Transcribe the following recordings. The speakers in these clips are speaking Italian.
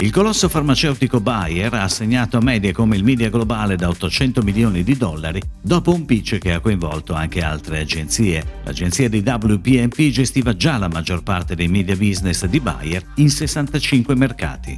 Il colosso farmaceutico Bayer ha assegnato a Mediacom il media globale da 800 milioni di dollari dopo un pitch che ha coinvolto anche altre agenzie. L'agenzia di WPMP gestiva già la maggior parte dei media business di Bayer in 65 mercati.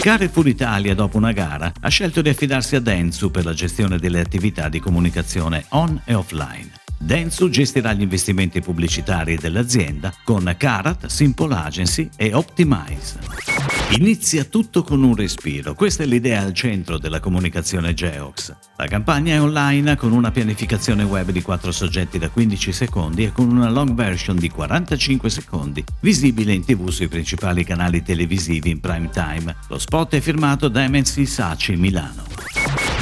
Carrefour Italia, dopo una gara, ha scelto di affidarsi a Dentsu per la gestione delle attività di comunicazione on e offline. Dentsu gestirà gli investimenti pubblicitari dell'azienda con Carat, Simple Agency e Optimize. Inizia tutto con un respiro, questa è l'idea al centro della comunicazione Geox. La campagna è online con una pianificazione web di 4 soggetti da 15 secondi e con una long version di 45 secondi, visibile in tv sui principali canali televisivi in prime time. Lo spot è firmato da MNC Saci Milano.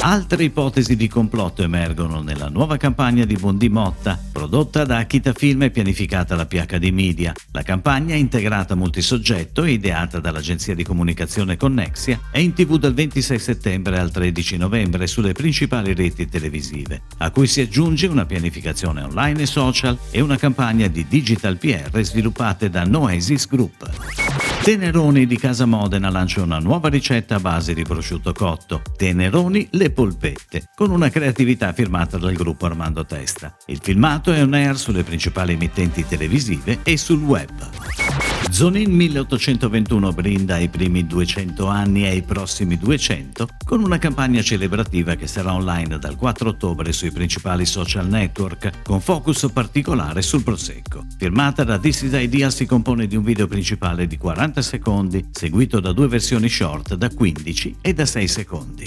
Altre ipotesi di complotto emergono nella nuova campagna di Bondi Motta, prodotta da Akita Film e pianificata da PHD Media. La campagna, integrata multisoggetto e ideata dall'agenzia di comunicazione Connexia, è in tv dal 26 settembre al 13 novembre sulle principali reti televisive, a cui si aggiunge una pianificazione online e social e una campagna di digital PR sviluppate da Noesis Group. Teneroni di Casa Modena lancia una nuova ricetta a base di prosciutto cotto, Teneroni le polpette, con una creatività firmata dal gruppo Armando Testa. Il filmato è on air sulle principali emittenti televisive e sul web. Zonin 1821 brinda ai primi 200 anni e ai prossimi 200 con una campagna celebrativa che sarà online dal 4 ottobre sui principali social network con focus particolare sul prosecco. Firmata da This is Idea si compone di un video principale di 40 secondi seguito da due versioni short da 15 e da 6 secondi.